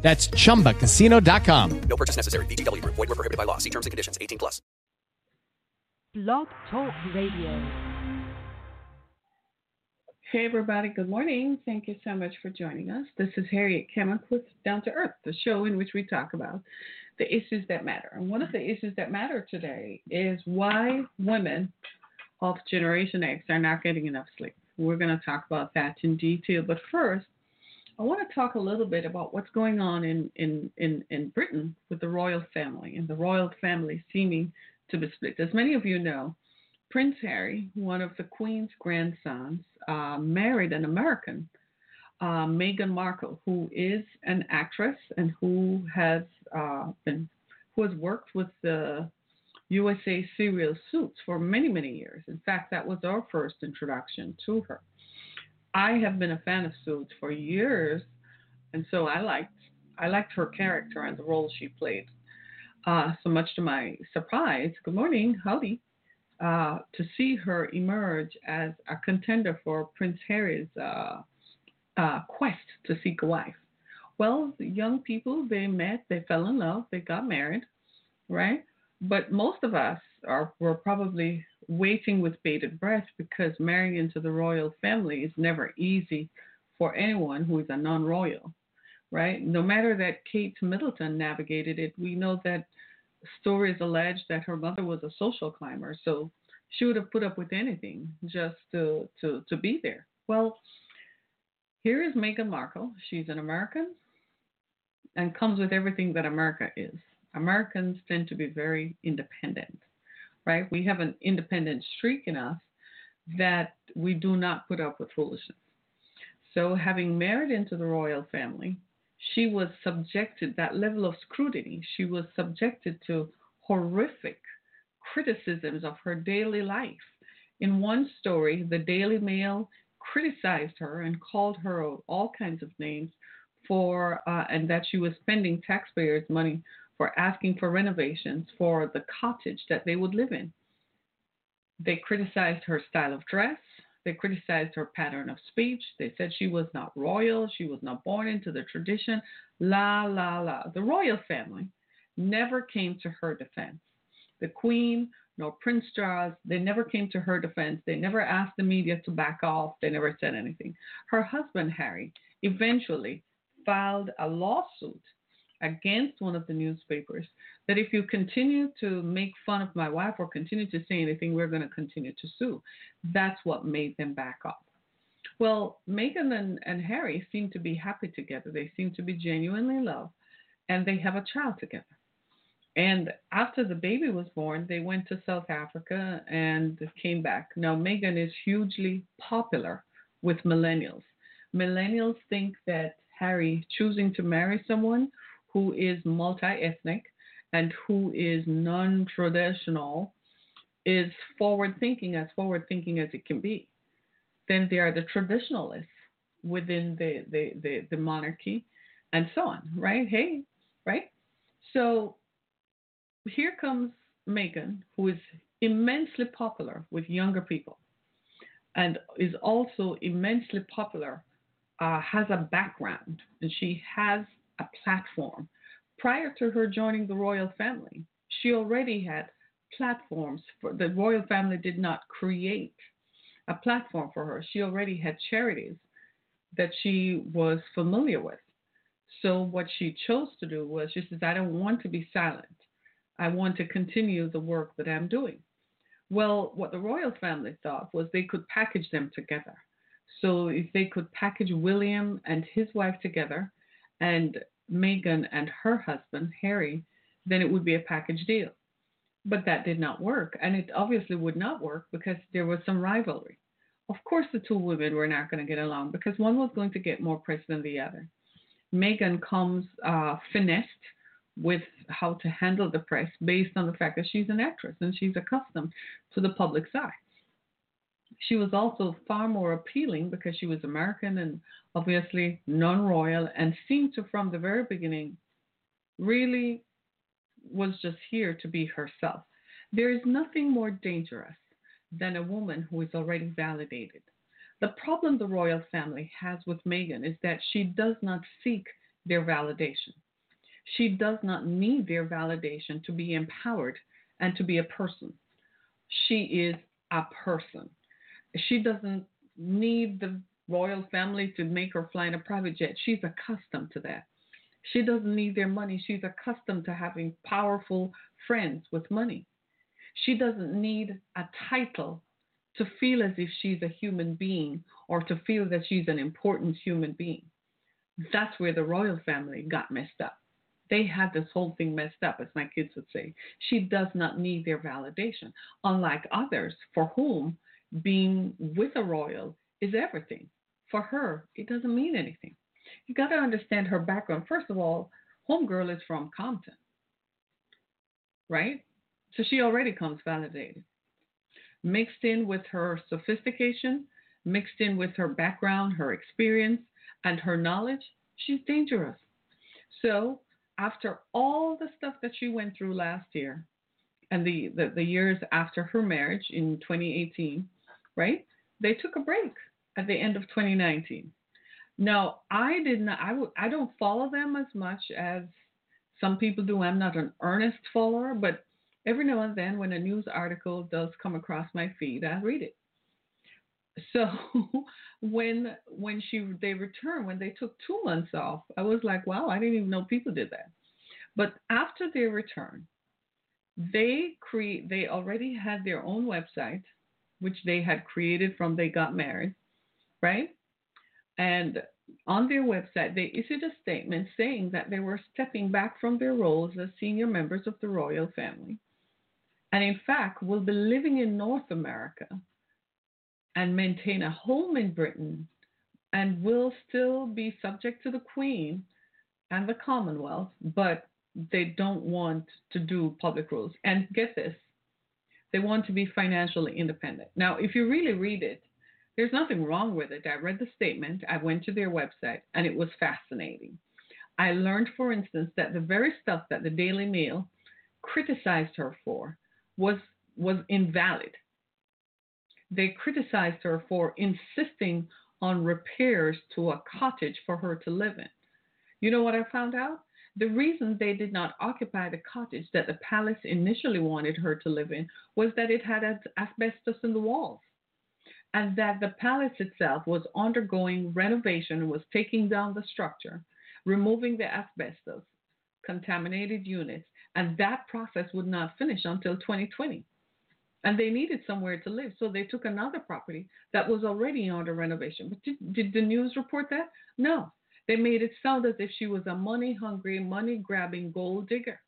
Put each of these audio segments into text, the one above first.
That's chumbacasino.com. No purchase necessary. VGW Group. Void were prohibited by law. See terms and conditions. 18 plus. Blog Talk Radio. Hey, everybody. Good morning. Thank you so much for joining us. This is Harriet Kemick with Down to Earth, the show in which we talk about the issues that matter. And one of the issues that matter today is why women of Generation X are not getting enough sleep. We're going to talk about that in detail. But first, I want to talk a little bit about what's going on in, in, in, in Britain with the royal family and the royal family seeming to be split. As many of you know, Prince Harry, one of the Queen's grandsons, uh, married an American, uh, Meghan Markle, who is an actress and who has uh, been who has worked with the USA serial Suits for many many years. In fact, that was our first introduction to her. I have been a fan of Suits for years, and so I liked I liked her character and the role she played. Uh, so much to my surprise, good morning, howdy, uh, to see her emerge as a contender for Prince Harry's uh, uh quest to seek a wife. Well, young people, they met, they fell in love, they got married, right? But most of us are were probably waiting with bated breath because marrying into the royal family is never easy for anyone who is a non-royal, right? No matter that Kate Middleton navigated it, we know that stories allege that her mother was a social climber, so she would have put up with anything just to to to be there. Well, here is Meghan Markle. She's an American and comes with everything that America is. Americans tend to be very independent right? We have an independent streak in us that we do not put up with foolishness. So, having married into the royal family, she was subjected that level of scrutiny. She was subjected to horrific criticisms of her daily life. In one story, the Daily Mail criticized her and called her all kinds of names for, uh, and that she was spending taxpayers' money for asking for renovations for the cottage that they would live in. They criticized her style of dress. They criticized her pattern of speech. They said she was not royal. She was not born into the tradition. La, la, la. The royal family never came to her defense. The Queen nor Prince Charles, they never came to her defense. They never asked the media to back off. They never said anything. Her husband, Harry, eventually filed a lawsuit against one of the newspapers that if you continue to make fun of my wife or continue to say anything, we're going to continue to sue. That's what made them back off. Well, Meghan and, and Harry seem to be happy together. They seem to be genuinely in love, and they have a child together. And after the baby was born, they went to South Africa and came back. Now, Meghan is hugely popular with millennials. Millennials think that Harry choosing to marry someone who is multi ethnic and who is non traditional is forward thinking, as forward thinking as it can be. Then there are the traditionalists within the, the, the, the monarchy and so on, right? Hey, right? So here comes Meghan, who is immensely popular with younger people and is also immensely popular, uh, has a background, and she has a platform. Prior to her joining the royal family, she already had platforms for the royal family did not create a platform for her. She already had charities that she was familiar with. So what she chose to do was she says, I don't want to be silent. I want to continue the work that I'm doing. Well, what the royal family thought was they could package them together. So if they could package William and his wife together and Meghan and her husband, Harry, then it would be a package deal. But that did not work. And it obviously would not work because there was some rivalry. Of course, the two women were not going to get along because one was going to get more press than the other. Meghan comes uh, finessed with how to handle the press based on the fact that she's an actress and she's accustomed to the public's eye. She was also far more appealing because she was American and obviously non royal and seemed to, from the very beginning, really was just here to be herself. There is nothing more dangerous than a woman who is already validated. The problem the royal family has with Meghan is that she does not seek their validation. She does not need their validation to be empowered and to be a person. She is a person. She doesn't need the royal family to make her fly in a private jet. She's accustomed to that. She doesn't need their money. She's accustomed to having powerful friends with money. She doesn't need a title to feel as if she's a human being or to feel that she's an important human being. That's where the royal family got messed up. They had this whole thing messed up, as my kids would say. She does not need their validation, unlike others for whom being with a royal is everything. For her, it doesn't mean anything. You got to understand her background. First of all, Homegirl is from Compton, right? So she already comes validated. Mixed in with her sophistication, mixed in with her background, her experience, and her knowledge, she's dangerous. So after all the stuff that she went through last year and the, the, the years after her marriage in 2018, right? They took a break at the end of 2019. Now, I did not, I w- I don't follow them as much as some people do. I'm not an earnest follower, but every now and then when a news article does come across my feed, I read it. So when when she they returned, when they took two months off, I was like, wow, I didn't even know people did that. But after their return, they create they already had their own website, which they had created from they got married, right? And on their website, they issued a statement saying that they were stepping back from their roles as senior members of the royal family. And in fact, will be living in North America and maintain a home in Britain and will still be subject to the Queen and the Commonwealth, but they don't want to do public roles. And get this, they want to be financially independent. Now, if you really read it, there's nothing wrong with it. I read the statement, I went to their website, and it was fascinating. I learned, for instance, that the very stuff that the Daily Mail criticized her for was was invalid. They criticized her for insisting on repairs to a cottage for her to live in. You know what I found out? The reason they did not occupy the cottage that the palace initially wanted her to live in was that it had asbestos in the walls and that the palace itself was undergoing renovation and was taking down the structure, removing the asbestos, contaminated units, and that process would not finish until 2020. And they needed somewhere to live, so they took another property that was already under renovation. But did, did the news report that? No. They made it sound as if she was a money hungry, money grabbing gold digger.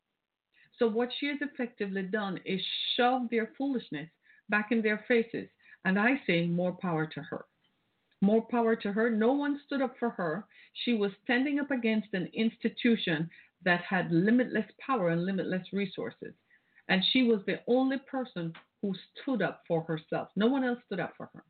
So, what she has effectively done is shove their foolishness back in their faces and I say more power to her. More power to her. No one stood up for her. She was standing up against an institution that had limitless power and limitless resources. And she was the only person who stood up for herself. No one else stood up for her.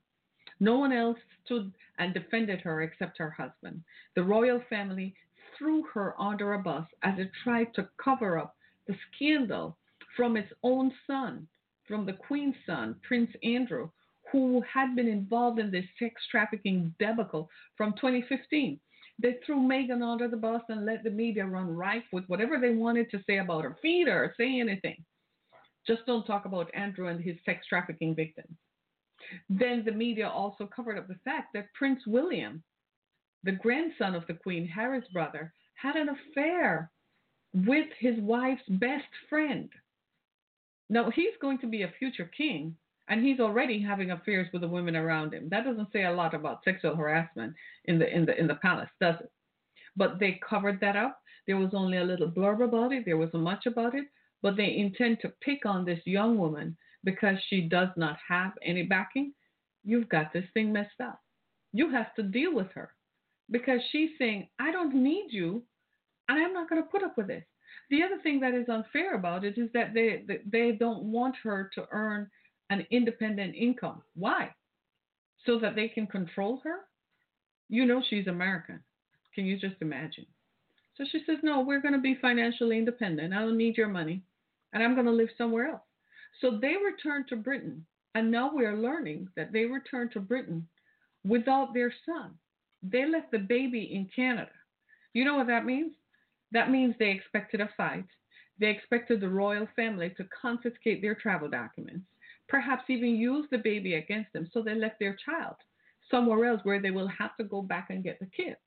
No one else stood and defended her except her husband. The royal family threw her under a bus as it tried to cover up the scandal from its own son, from the Queen's son, Prince Andrew, who had been involved in this sex trafficking debacle from 2015. They threw Meghan under the bus and let the media run rife with whatever they wanted to say about her. Feed her, say anything. Just don't talk about Andrew and his sex trafficking victims. Then the media also covered up the fact that Prince William, the grandson of the Queen, Harry's brother, had an affair with his wife's best friend. Now, he's going to be a future king, and he's already having affairs with the women around him. That doesn't say a lot about sexual harassment in the in the in the palace, does it? But they covered that up. There was only a little blurb about it. There wasn't much about it. But they intend to pick on this young woman because she does not have any backing. You've got this thing messed up. You have to deal with her because she's saying, I don't need you and I'm not going to put up with this. The other thing that is unfair about it is that they they don't want her to earn an independent income. Why? So that they can control her? You know she's American. Can you just imagine? So she says, No, we're going to be financially independent. I don't need your money. And I'm going to live somewhere else. So they returned to Britain. And now we are learning that they returned to Britain without their son. They left the baby in Canada. You know what that means? That means they expected a fight. They expected the royal family to confiscate their travel documents perhaps even use the baby against them. So they left their child somewhere else where they will have to go back and get the kid.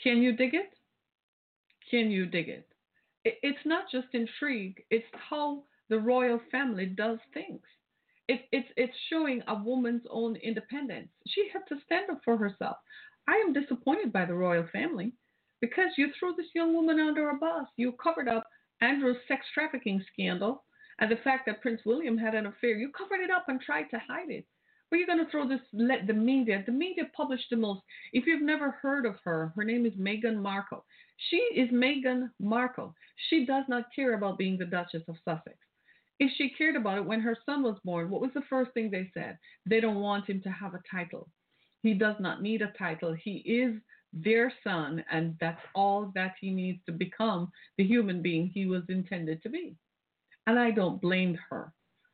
Can you dig it? Can you dig it? It's not just intrigue, it's how the royal family does things. It, it's, it's showing a woman's own independence. She had to stand up for herself. I am disappointed by the royal family because you threw this young woman under a bus. You covered up Andrew's sex trafficking scandal and the fact that Prince William had an affair, you covered it up and tried to hide it. But you're going to throw this, let the media, the media published the most. If you've never heard of her, her name is Meghan Markle. She is Meghan Markle. She does not care about being the Duchess of Sussex. If she cared about it when her son was born, what was the first thing they said? They don't want him to have a title. He does not need a title. He is their son, and that's all that he needs to become the human being he was intended to be. And I don't blame her,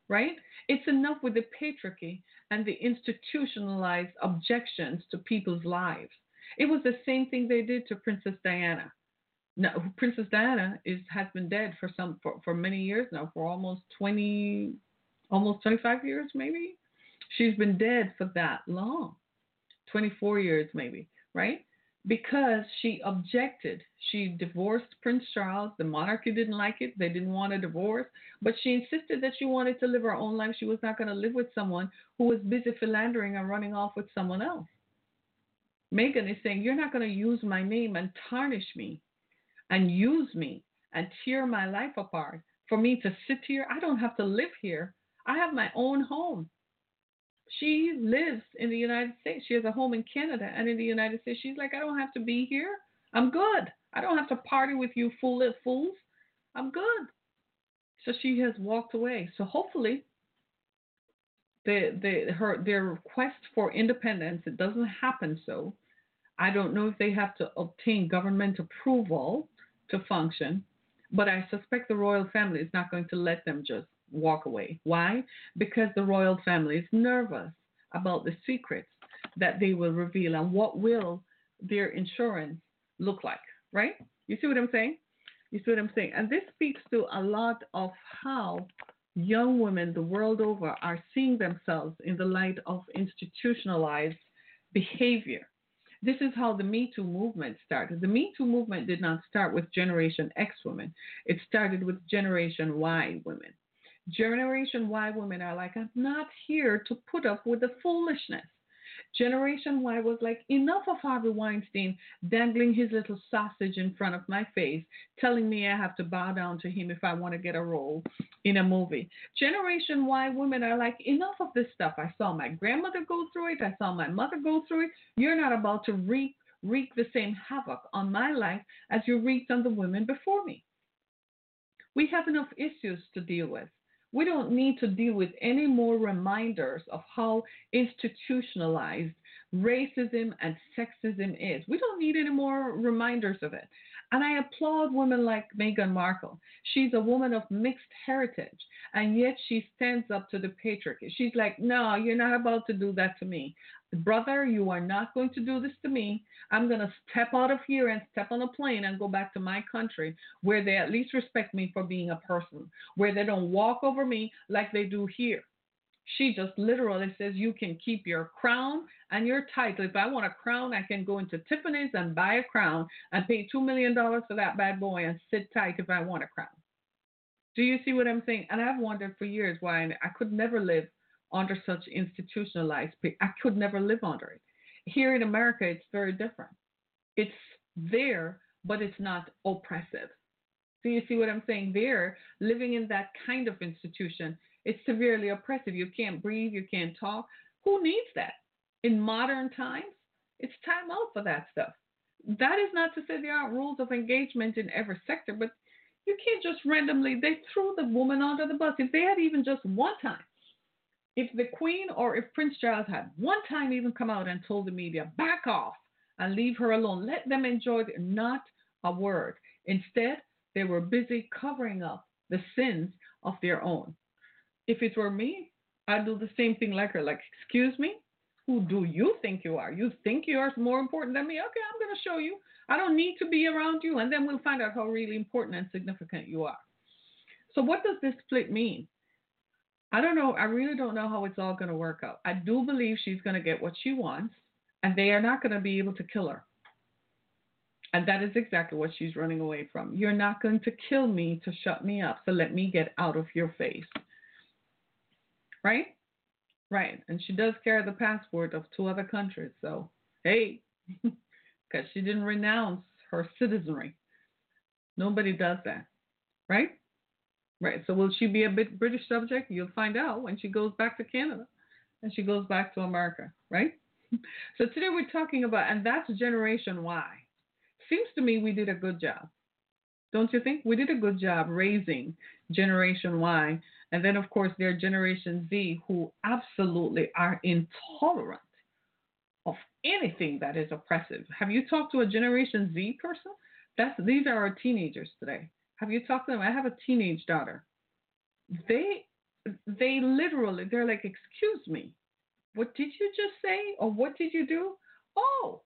right? It's enough with the patriarchy and the institutionalized objections to people's lives. It was the same thing they did to Princess Diana. Now, Princess Diana is has been dead for some for, for many years now, for almost 20, almost 25 years maybe. She's been dead for that long, 24 years maybe, right? because she objected. She divorced Prince Charles. The monarchy didn't like it. They didn't want a divorce. But she insisted that she wanted to live her own life. She was not going to live with someone who was busy philandering and running off with someone else. Meghan is saying, You're not going to use my name and tarnish me and use me and tear my life apart for me to sit here. I don't have to live here. I have my own home she lives in the United States. She has a home in Canada and in the United States. She's like, I don't have to be here. I'm good. I don't have to party with you fool fools. I'm good. So she has walked away. So hopefully the the her their request for independence it doesn't happen so. I don't know if they have to obtain government approval to function, but I suspect the royal family is not going to let them just walk away. Why? Because the royal family is nervous about the secrets that they will reveal and what will their insurance look like, right? You see what I'm saying? You see what I'm saying? And this speaks to a lot of how young women the world over are seeing themselves in the light of institutionalized behavior. This is how the Me Too movement started. The Me Too movement did not start with Generation X women, it started with Generation Y women. Generation Y women are like, I'm not here to put up with the foolishness. Generation Y was like, enough of Harvey Weinstein dangling his little sausage in front of my face, telling me I have to bow down to him if I want to get a role in a movie. Generation Y women are like, enough of this stuff. I saw my grandmother go through it, I saw my mother go through it. You're not about to wreak, wreak the same havoc on my life as you wreaked on the women before me. We have enough issues to deal with. We don't need to deal with any more reminders of how institutionalized racism and sexism is. We don't need any more reminders of it. And I applaud women like Meghan Markle. She's a woman of mixed heritage, and yet she stands up to the patriarchy. She's like, No, you're not about to do that to me. Brother, you are not going to do this to me. I'm going to step out of here and step on a plane and go back to my country where they at least respect me for being a person, where they don't walk over me like they do here. She just literally says, You can keep your crown and your title. If I want a crown, I can go into Tiffany's and buy a crown and pay $2 million for that bad boy and sit tight if I want a crown. Do you see what I'm saying? And I've wondered for years why I could never live under such institutionalized. I could never live under it. Here in America, it's very different. It's there, but it's not oppressive. Do you see what I'm saying? There, living in that kind of institution, it's severely oppressive. You can't breathe, you can't talk. Who needs that? In modern times, it's time out for that stuff. that is not to say there aren't rules of engagement in every sector, but you can't just randomly, they threw the woman under the bus. If they had even just one time, if the Queen or if Prince Charles had one time even come out and told the media, back off and leave her alone, let them enjoy it, not a word. Instead, they were busy covering up the sins of their own. If it were me, I'd do the same thing like her. Like, excuse me, who do you think you are? You think you are more important than me? Okay, I'm going to show you. I don't need to be around you, and then we'll find out how really important and significant you are. So, what does this split mean? I don't know. I really don't know how it's all going to work out. I do believe she's going to get what she wants, and they are not going to be able to kill her. And that is exactly what she's running away from. You're not going to kill me to shut me up, so let me get out of your face. Right? Right. And she does carry the passport of two other countries. So, hey, because she didn't renounce her citizenry. Nobody does that. Right? Right. So, will she be a bit British subject? You'll find out when she goes back to Canada and she goes back to America. Right? So, today we're talking about, and that's Generation Y. Seems to me we did a good job. Don't you think? We did a good job raising Generation Y and then, of course, there are Generation Z who absolutely are intolerant of anything that is oppressive. Have you talked to a Generation Z person? That's these are our teenagers today. Have you talked to them? I have a teenage daughter. They they literally they're like, excuse me, what did you just say? Or what did you do? Oh,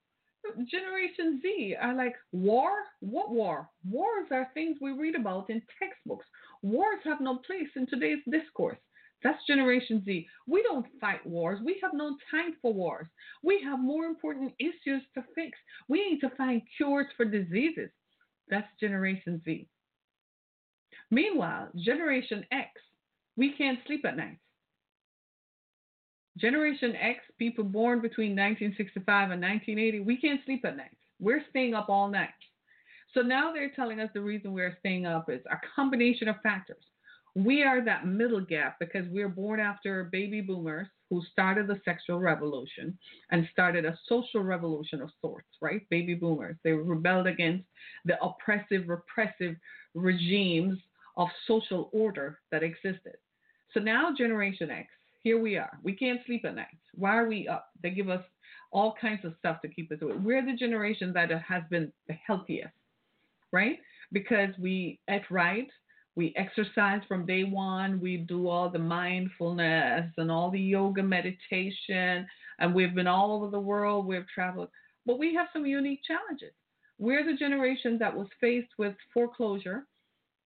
Generation Z are like, war? What war? Wars are things we read about in textbooks. Wars have no place in today's discourse. That's Generation Z. We don't fight wars. We have no time for wars. We have more important issues to fix. We need to find cures for diseases. That's Generation Z. Meanwhile, Generation X, we can't sleep at night. Generation X, people born between 1965 and 1980, we can't sleep at night. We're staying up all night. So now they're telling us the reason we're staying up is a combination of factors. We are that middle gap because we're born after baby boomers who started the sexual revolution and started a social revolution of sorts, right? Baby boomers. They rebelled against the oppressive, repressive regimes of social order that existed. So now, Generation X, here we are. We can't sleep at night. Why are we up? They give us all kinds of stuff to keep us awake. We're the generation that has been the healthiest, right? Because we eat right, we exercise from day one, we do all the mindfulness and all the yoga meditation, and we've been all over the world, we've traveled. But we have some unique challenges. We're the generation that was faced with foreclosure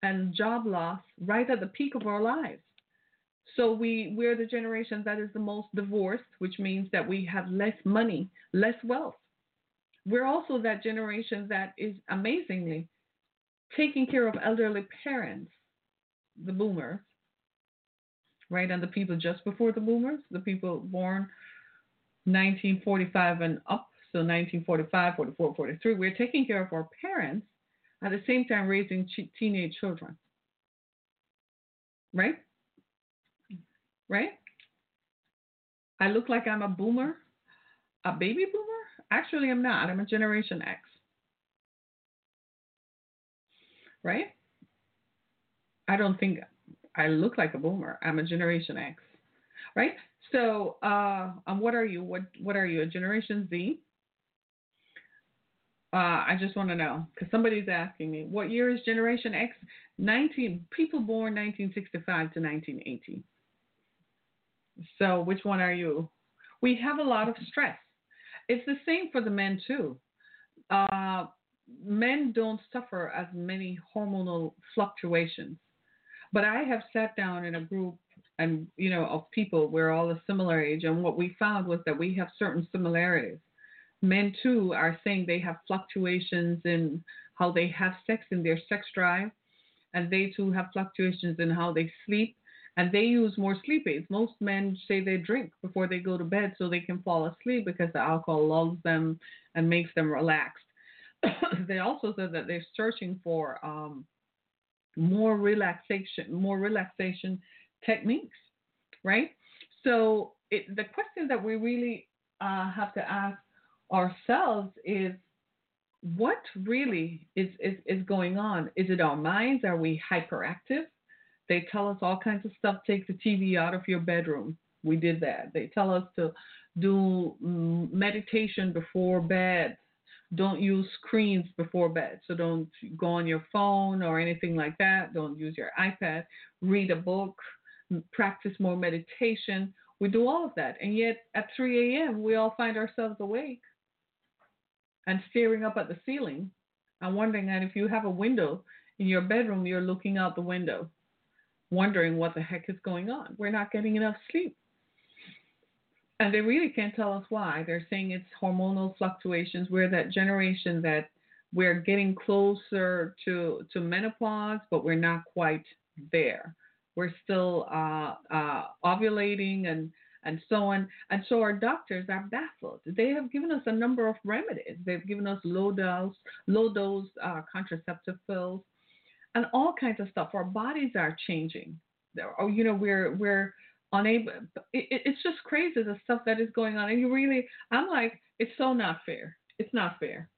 and job loss right at the peak of our lives. So we we're the generation that is the most divorced, which means that we have less money, less wealth. We're also that generation that is amazingly taking care of elderly parents, the boomers, right? And the people just before the boomers, the people born 1945 and up, so 1945, 44, 43. We're taking care of our parents at the same time raising teenage children, right? Right? I look like I'm a boomer, a baby boomer. Actually, I'm not. I'm a Generation X. Right? I don't think I look like a boomer. I'm a Generation X. Right? So, uh, um, what are you? What What are you? A Generation Z? Uh, I just want to know because somebody's asking me what year is Generation X? 19 people born 1965 to 1980. So, which one are you? We have a lot of stress. It's the same for the men, too. Uh, men don't suffer as many hormonal fluctuations. But I have sat down in a group and you know of people we're all a similar age and what we found was that we have certain similarities men too are saying they have fluctuations in how they have sex in their sex drive and they too have fluctuations in how they sleep and they use more sleep aids. Most men say they drink before they go to bed so they can fall asleep because the alcohol lulls them and makes them relaxed. they also said that they're searching for um, more relaxation, more relaxation techniques, right? So it, the question that we really uh, have to ask ourselves is, what really is, is, is going on? Is it our minds? Are we hyperactive? They tell us all kinds of stuff. Take the TV out of your bedroom. We did that. They tell us to do mm, meditation before bed. Don't use screens before bed. So don't go on your phone or anything like that. Don't use your iPad. Read a book. Practice more meditation. We do all of that. And yet at 3 a.m., we all find ourselves awake and staring up at the ceiling and wondering that if you have a window in your bedroom, you're looking out the window, wondering what the heck is going on. We're not getting enough sleep. And they really can't tell us why. They're saying it's hormonal fluctuations. We're that generation that we're getting closer to, to menopause, but we're not quite there. We're still uh, uh, ovulating and and so on. And so our doctors are baffled. They have given us a number of remedies. They've given us low dose, low dose uh, contraceptive pills, and all kinds of stuff. Our bodies are changing. Oh, you know, we're we're unable. It, it's just crazy the stuff that is going on. And you really, I'm like, it's so not fair. It's not fair.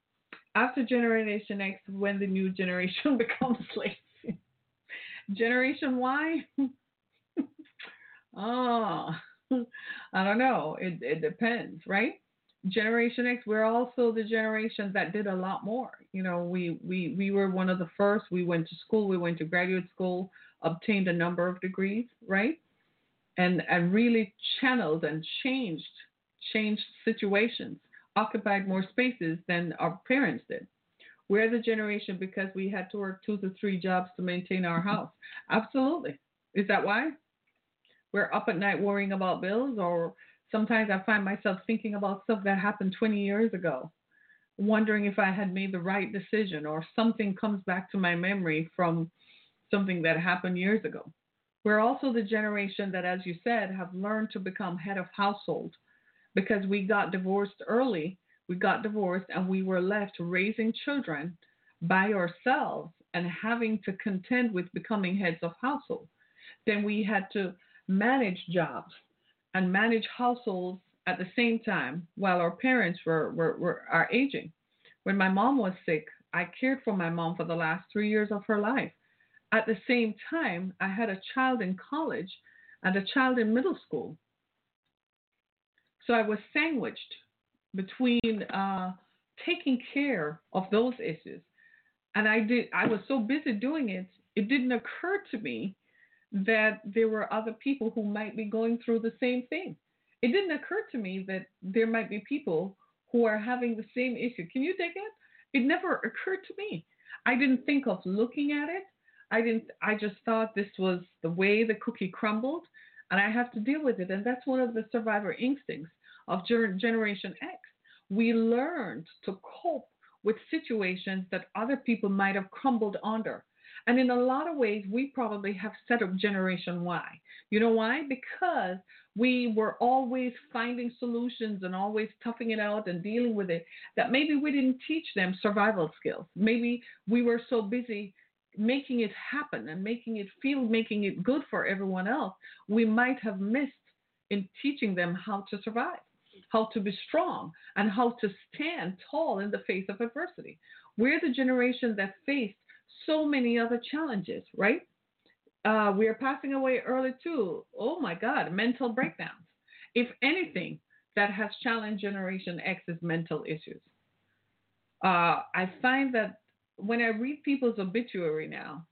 After Generation X, when the new generation becomes lazy, Generation Y. oh, I don't know. It, it depends, right? Generation X, we're also the generation that did a lot more. You know, we, we, we were one of the first. We went to school, we went to graduate school, obtained a number of degrees, right? And, and really channeled and changed, changed situations, occupied more spaces than our parents did. We're the generation because we had to work two to three jobs to maintain our house. Absolutely. Is that why? we're up at night worrying about bills, or sometimes I find myself thinking about stuff that happened 20 years ago, wondering if I had made the right decision, or something comes back to my memory from something that happened years ago. We're also the generation that, as you said, have learned to become head of household because we got divorced early. We got divorced and we were left raising children by ourselves and having to contend with becoming heads of household. Then we had to manage jobs and manage households at the same time while our parents were, were, were are aging. When my mom was sick, I cared for my mom for the last three years of her life. At the same time, I had a child in college and a child in middle school. So I was sandwiched between uh, taking care of those issues. And I did I was so busy doing it, it didn't occur to me that there were other people who might be going through the same thing. It didn't occur to me that there might be people who are having the same issue. Can you take it? It never occurred to me. I didn't think of looking at it. I didn't I just thought this was the way the cookie crumbled and I have to deal with it. And that's one of the survivor instincts of Generation X. We learned to cope with situations that other people might have crumbled under. And in a lot of ways, we probably have set up Generation Y. You know why? Because we were always finding solutions and always toughing it out and dealing with it that maybe we didn't teach them survival skills. Maybe we were so busy making it happen and making it feel, making it good for everyone else, we might have missed in teaching them how to survive, how to be strong, and how to stand tall in the face of adversity. We're the generation that faced so many other challenges, right? Uh, we are passing away early too. Oh my God, mental breakdowns. If anything, that has challenged Generation X is mental issues. Uh, I find that when I read people's obituary now,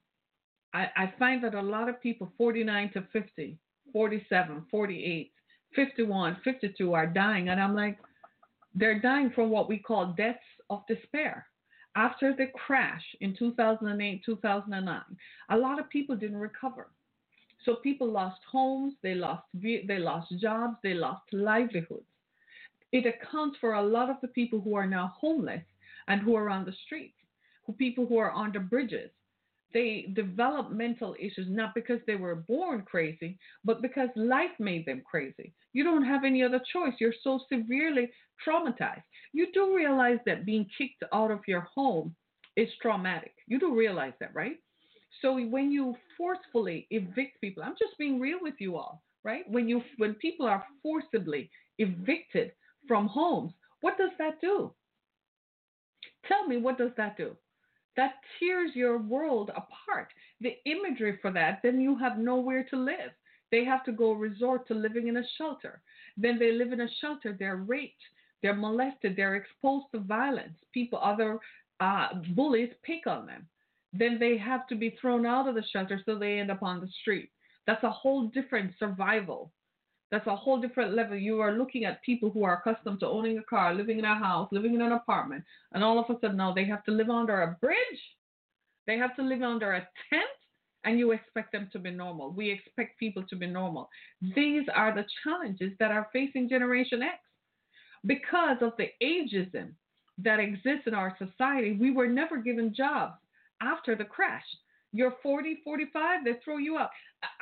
I, I find that a lot of people 49 to 50, 47, 48, 51, 52 are dying. And I'm like, they're dying from what we call deaths of despair after the crash in 2008, 2009, a lot of people didn't recover. So people lost homes, they lost they lost jobs, they lost livelihoods. It accounts for a lot of the people who are now homeless and who are on the streets, who people who are under bridges, they develop mental issues not because they were born crazy, but because life made them crazy. You don't have any other choice. You're so severely traumatized. You do realize that being kicked out of your home is traumatic. You do realize that, right? So when you forcefully evict people, I'm just being real with you all, right? When you when people are forcibly evicted from homes, what does that do? Tell me, what does that do? That tears your world apart. The imagery for that, then you have nowhere to live. They have to go resort to living in a shelter. Then they live in a shelter, they're raped, they're molested, they're exposed to violence. People, other uh, bullies pick on them. Then they have to be thrown out of the shelter, so they end up on the street. That's a whole different survival. That's a whole different level. You are looking at people who are accustomed to owning a car, living in a house, living in an apartment, and all of a sudden now they have to live under a bridge. They have to live under a tent, and you expect them to be normal. We expect people to be normal. These are the challenges that are facing Generation X because of the ageism that exists in our society. We were never given jobs after the crash. You're 40, 45, they throw you up.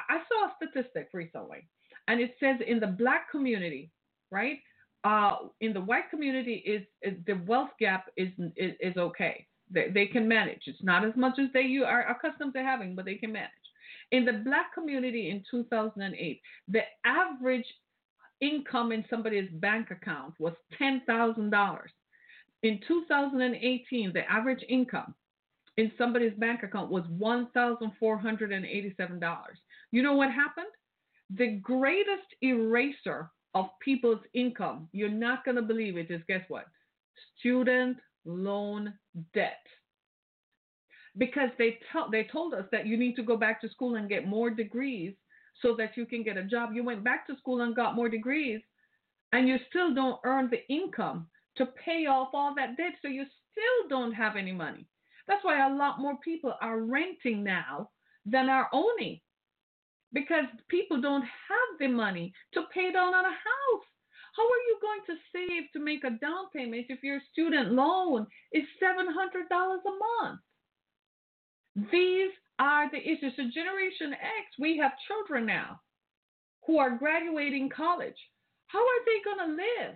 I saw a statistic recently and it says in the black community, right? Uh, in the white community, is, is the wealth gap is is, is okay. They, they, can manage. It's not as much as they you are accustomed to having, but they can manage. In the black community in 2008, the average income in somebody's bank account was $10,000. In 2018, the average income in somebody's bank account was $1,487. You know what happened? The greatest eraser of people's income, you're not going to believe it, is guess what? Student loan debt. Because they, t- they told us that you need to go back to school and get more degrees so that you can get a job. You went back to school and got more degrees, and you still don't earn the income to pay off all that debt, so you still don't have any money. That's why a lot more people are renting now than are owning because people don't have the money to pay down on a house. How are you going to save to make a down payment if your student loan is $700 a month? These are the issues. So, Generation X, we have children now who are graduating college. How are they going to live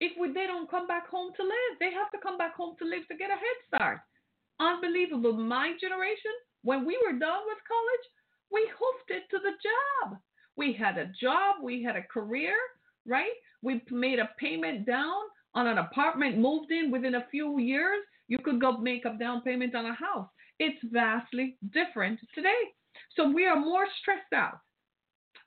if they don't come back home to live? They have to come back home to live to get a head start. Unbelievable. My generation, when we were done with college, we hoofed it to the job. We had a job, we had a career, right? We made a payment down on an apartment, moved in within a few years. You could go make a down payment on a house. It's vastly different today. So we are more stressed out.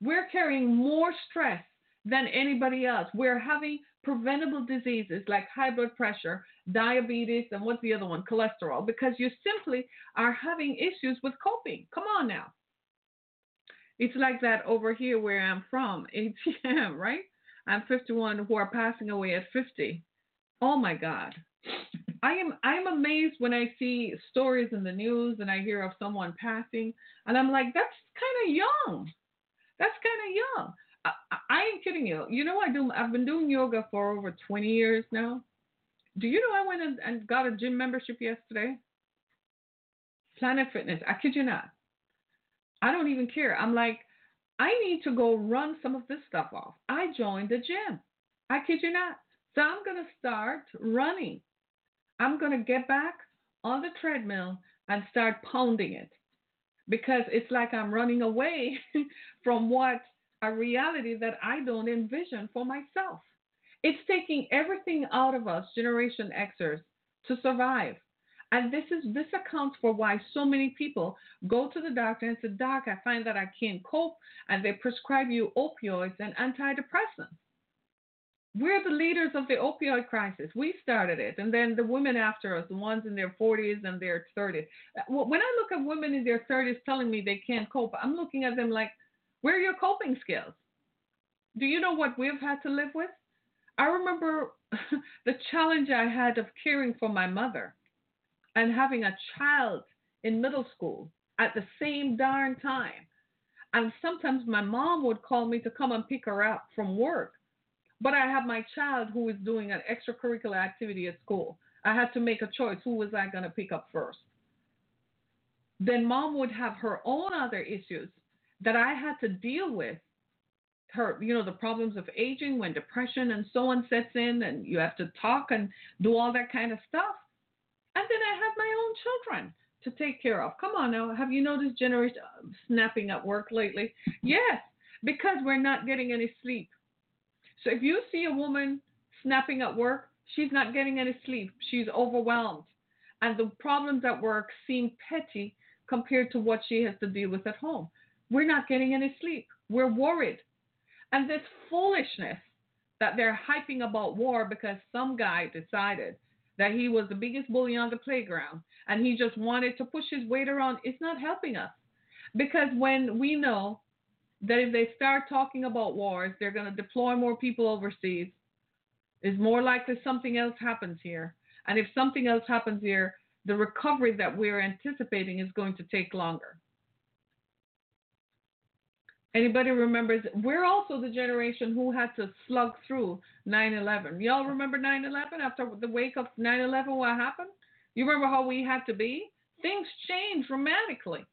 We're carrying more stress than anybody else. We're having preventable diseases like high blood pressure, diabetes, and what's the other one? Cholesterol, because you simply are having issues with coping. Come on now. It's like that over here where I'm from, ATM, right? I'm 51 who are passing away at 50. Oh my God. I am I'm amazed when I see stories in the news and I hear of someone passing and I'm like, that's kind of young. That's kind of young. I, I, ain't kidding you. You know I do I've been doing yoga for over 20 years now. Do you know I went and, and got a gym membership yesterday? Planet Fitness. I kid you not. I don't even care. I'm like, I need to go run some of this stuff off. I joined the gym. I kid you not. So I'm going to start running. I'm going to get back on the treadmill and start pounding it because it's like I'm running away from what a reality that I don't envision for myself. It's taking everything out of us, Generation Xers, to survive. And this is this accounts for why so many people go to the doctor and say, Doc, I find that I can't cope, and they prescribe you opioids and antidepressants. We're the leaders of the opioid crisis. We started it, and then the women after us, the ones in their 40s and their 30s. Uh, when I look at women in their 30s telling me they can't cope, I'm looking at them like, where are your coping skills? Do you know what we've had to live with? I remember the challenge I had of caring for my mother and having a child in middle school at the same darn time. And sometimes my mom would call me to come and pick her up from work. But I have my child who is doing an extracurricular activity at school. I had to make a choice who was I going to pick up first. Then mom would have her own other issues that I had to deal with. Her, you know, the problems of aging when depression and so on sets in, and you have to talk and do all that kind of stuff. And then I have my own children to take care of. Come on now, have you noticed generation snapping at work lately? Yes, because we're not getting any sleep. So if you see a woman snapping at work, She's not getting any sleep. She's overwhelmed. And the problems at work seem petty compared to what she has to deal with at home. We're not getting any sleep. We're worried. And this foolishness that they're hyping about war because some guy decided that he was the biggest bully on the playground and he just wanted to push his weight around it's not helping us. Because when we know that if they start talking about wars, they're going to deploy more people overseas, it's more likely something else happens here. And if something else happens here, the recovery that we're anticipating is going to take longer. Anybody remembers? We're also the generation who had to slug through 9 11. Y'all remember 9 11? After the wake of 9 11, what happened? You remember how we had to be? Things changed dramatically.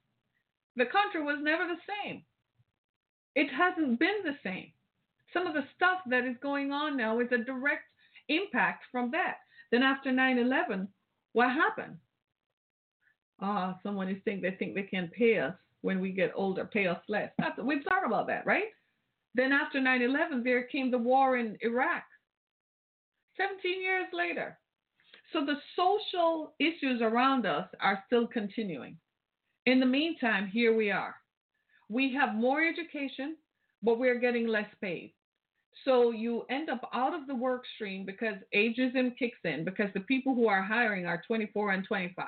The country was never the same. It hasn't been the same. Some of the stuff that is going on now is a direct impact from that. Then after 9 11, what happened? Ah, someone is saying they think they can pay us when we get older, pay us less. That's, we've talked about that, right? Then after 9 11, there came the war in Iraq. 17 years later. So the social issues around us are still continuing. In the meantime, here we are. We have more education, but we're getting less paid. So you end up out of the work stream because ageism kicks in, because the people who are hiring are 24 and 25.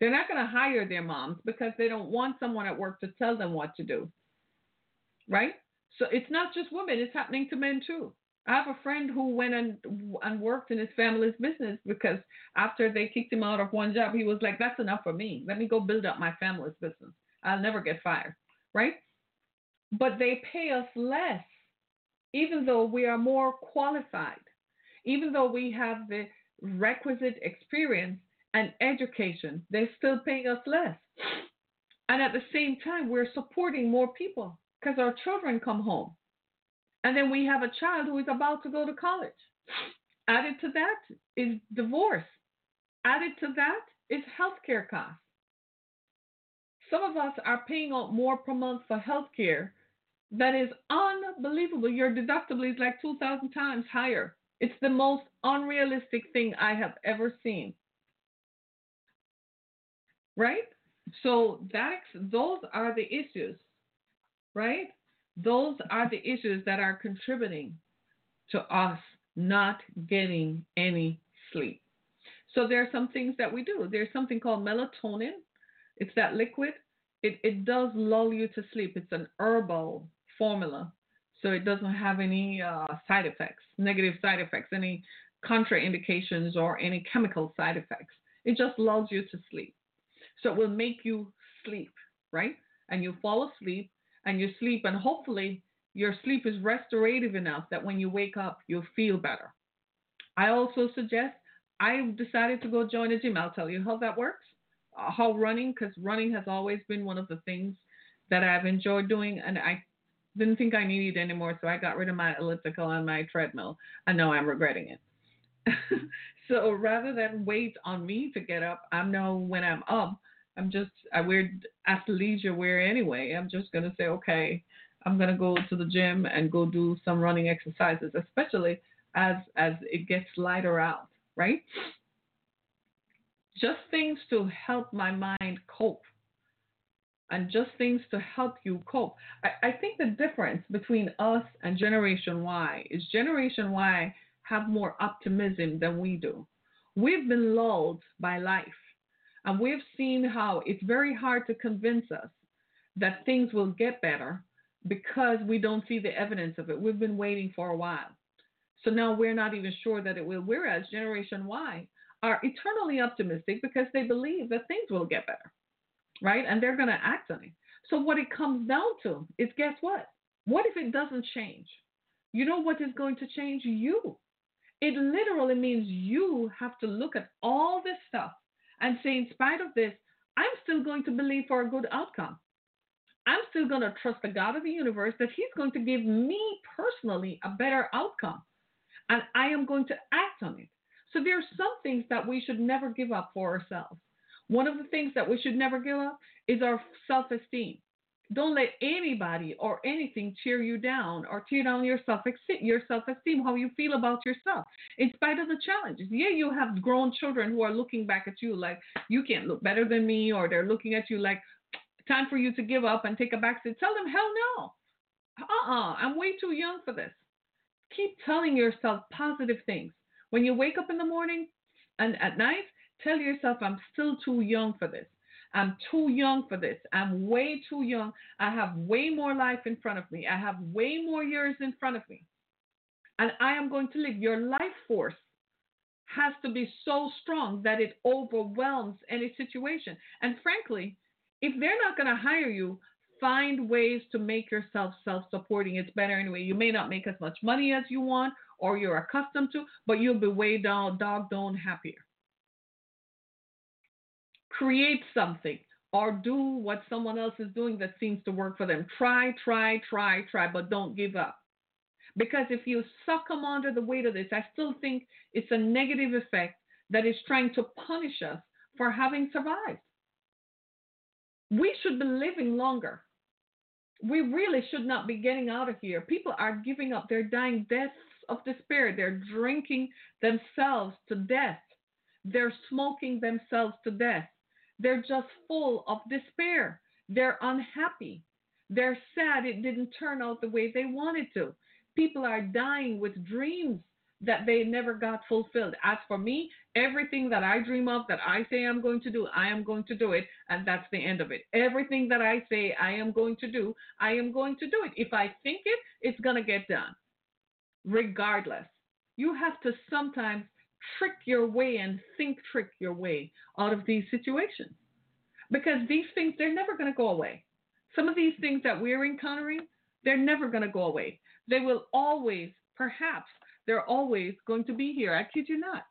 They're not going to hire their moms because they don't want someone at work to tell them what to do. Right? So it's not just women, it's happening to men too. I have a friend who went and, and worked in his family's business because after they kicked him out of one job, he was like, that's enough for me. Let me go build up my family's business. I'll never get fired. Right? But they pay us less, even though we are more qualified, even though we have the requisite experience and education, they're still paying us less. And at the same time, we're supporting more people because our children come home. And then we have a child who is about to go to college. Added to that is divorce. Added to that is healthcare costs. Some of us are paying out more per month for healthcare that is unbelievable. Your deductible is like 2,000 times higher. It's the most unrealistic thing I have ever seen right? So that those are the issues, right? Those are the issues that are contributing to us not getting any sleep. So there are some things that we do. There's something called melatonin. It's that liquid. It it does lull you to sleep. It's an herbal formula, so it doesn't have any uh, side effects, negative side effects, any contraindications or any chemical side effects. It just lulls you to sleep. So it will make you sleep, right? And you fall asleep and you sleep, and hopefully your sleep is restorative enough that when you wake up, you'll feel better. I also suggest I decided to go join a gym. I'll tell you how that works. Uh, how running, because running has always been one of the things that I've enjoyed doing, and I didn't think I needed anymore, so I got rid of my elliptical and my treadmill, and now I'm regretting it. so rather than wait on me to get up, I know when I'm up, I'm just I wear athleisure wear anyway. I'm just gonna say, okay, I'm gonna go to the gym and go do some running exercises, especially as as it gets lighter out, right? Just things to help my mind cope. And just things to help you cope. I, I think the difference between us and Generation Y is Generation Y have more optimism than we do. We've been lulled by life and we've seen how it's very hard to convince us that things will get better because we don't see the evidence of it. We've been waiting for a while. So now we're not even sure that it will. Whereas Generation Y are eternally optimistic because they believe that things will get better, right? And they're going to act on it. So what it comes down to is guess what? What if it doesn't change? You know what is going to change? You. It literally means you have to look at all this stuff and say, in spite of this, I'm still going to believe for a good outcome. I'm still going to trust the God of the universe that He's going to give me personally a better outcome. And I am going to act on it. So there are some things that we should never give up for ourselves. One of the things that we should never give up is our self esteem. Don't let anybody or anything tear you down or tear down your self your self esteem, how you feel about yourself, in spite of the challenges. Yeah, you have grown children who are looking back at you like you can't look better than me, or they're looking at you like time for you to give up and take a back seat. Tell them hell no. Uh-uh, I'm way too young for this. Keep telling yourself positive things. When you wake up in the morning and at night, tell yourself I'm still too young for this. I'm too young for this. I'm way too young. I have way more life in front of me. I have way more years in front of me. And I am going to live. Your life force has to be so strong that it overwhelms any situation. And frankly, if they're not going to hire you, find ways to make yourself self supporting. It's better anyway. You may not make as much money as you want or you're accustomed to, but you'll be way down, dogged on happier create something or do what someone else is doing that seems to work for them. Try, try, try, try, but don't give up. Because if you succumb under the weight of this, I still think it's a negative effect that is trying to punish us for having survived. We should be living longer. We really should not be getting out of here. People are giving up. They're dying deaths of despair. They're drinking themselves to death. They're smoking themselves to death. They're just full of despair. They're unhappy. They're sad it didn't turn out the way they wanted to. People are dying with dreams that they never got fulfilled. As for me, everything that I dream of, that I say I'm going to do, I am going to do it, and that's the end of it. Everything that I say I am going to do, I am going to do it. If I think it, it's going to get done, regardless. You have to sometimes trick your way and think trick your way out of these situations. Because these things, they're never going to go away. Some of these things that we're encountering, they're never going to go away. They will always, perhaps, they're always going to be here. I kid you not.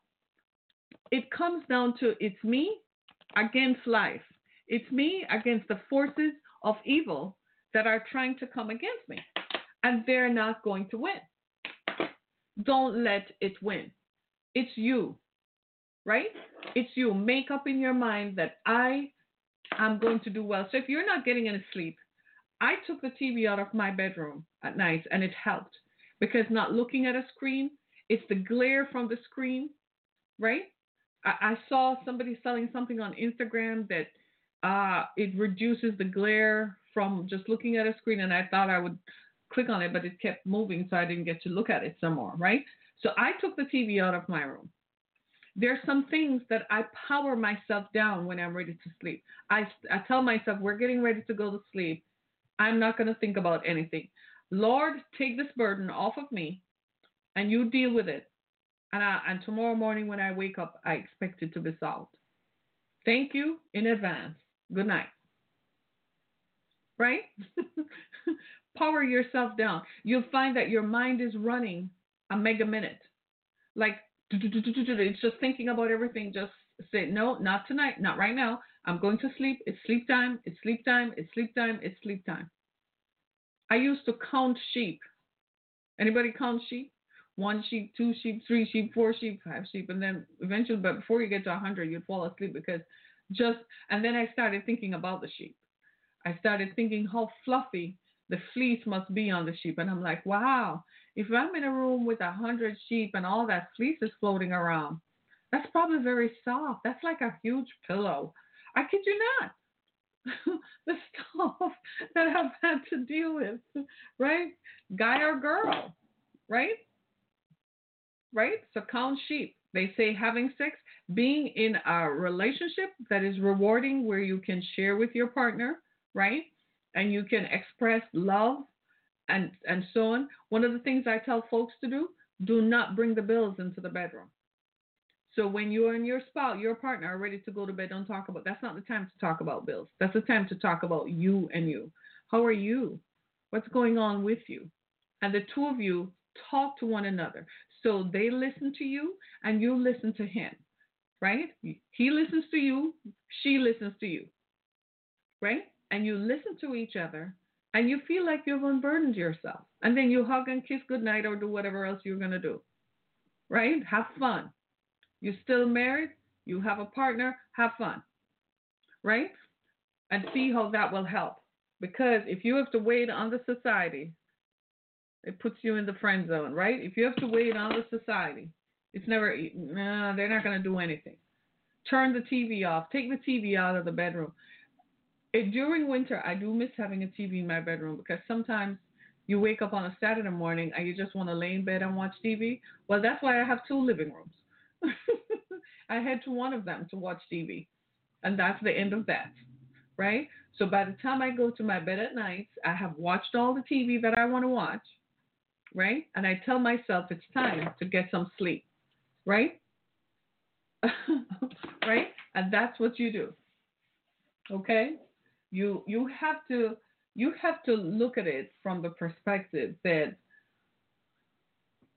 It comes down to it's me against life, it's me against the forces of evil that are trying to come against me. And they're not going to win. Don't let it win. It's you, right? It's you. Make up in your mind that I am going to do well. So if you're not getting any sleep, I took the TV out of my bedroom at night and it helped because not looking at a screen, it's the glare from the screen, right? I, saw somebody selling something on Instagram that uh, it reduces the glare from just looking at a screen, and I thought I would click on it, but it kept moving, so I didn't get to look at it some more, right? So I took the TV out of my room. There's some things that I power myself down when I'm ready to sleep. I, I tell myself, we're getting ready to go to sleep. I'm not going to think about anything. Lord, take this burden off of me and you deal with it. And, I, and tomorrow morning when I wake up, I expect it to be solved. Thank you in advance. Good night. Right? Power yourself down. You'll find that your mind is running a mega minute. Like it's just thinking about everything. Just say no, not tonight, not right now. I'm going to sleep. It's sleep time. It's sleep time. It's sleep time. It's sleep time. I used to count sheep. Anybody count sheep? One sheep, two sheep, three sheep, four sheep, five sheep, and then eventually, but before you get to a hundred, you'd fall asleep because just. And then I started thinking about the sheep. I started thinking how fluffy the fleece must be on the sheep, and I'm like, wow, if I'm in a room with a hundred sheep and all that fleece is floating around, that's probably very soft. That's like a huge pillow. I kid you not. the stuff that I've had to deal with, right? Guy or girl, right? Right? So count sheep. They say having sex, being in a relationship that is rewarding where you can share with your partner, right? And you can express love and and so on. One of the things I tell folks to do: do not bring the bills into the bedroom. So when you and your spouse, your partner are ready to go to bed, don't talk about. That's not the time to talk about bills. That's the time to talk about you and you. How are you? What's going on with you? And the two of you talk to one another. So they listen to you and you listen to him, right? He listens to you, she listens to you, right? And you listen to each other and you feel like you've unburdened yourself. And then you hug and kiss goodnight or do whatever else you're going to do. Right? Have fun. You're still married, you have a partner, have fun. Right? And see how that will help. Because if you have to wait on the society, it puts you in the friend zone, right? If you have to wait on the society, it's never, nah, they're not going to do anything. Turn the TV off. Take the TV out of the bedroom. It, during winter, I do miss having a TV in my bedroom because sometimes you wake up on a Saturday morning and you just want to lay in bed and watch TV. Well, that's why I have two living rooms. I head to one of them to watch TV, and that's the end of that, right? So by the time I go to my bed at night, I have watched all the TV that I want to watch, right? And I tell myself it's time to get some sleep, right? right? And that's what you do. Okay? You you have to you have to look at it from the perspective that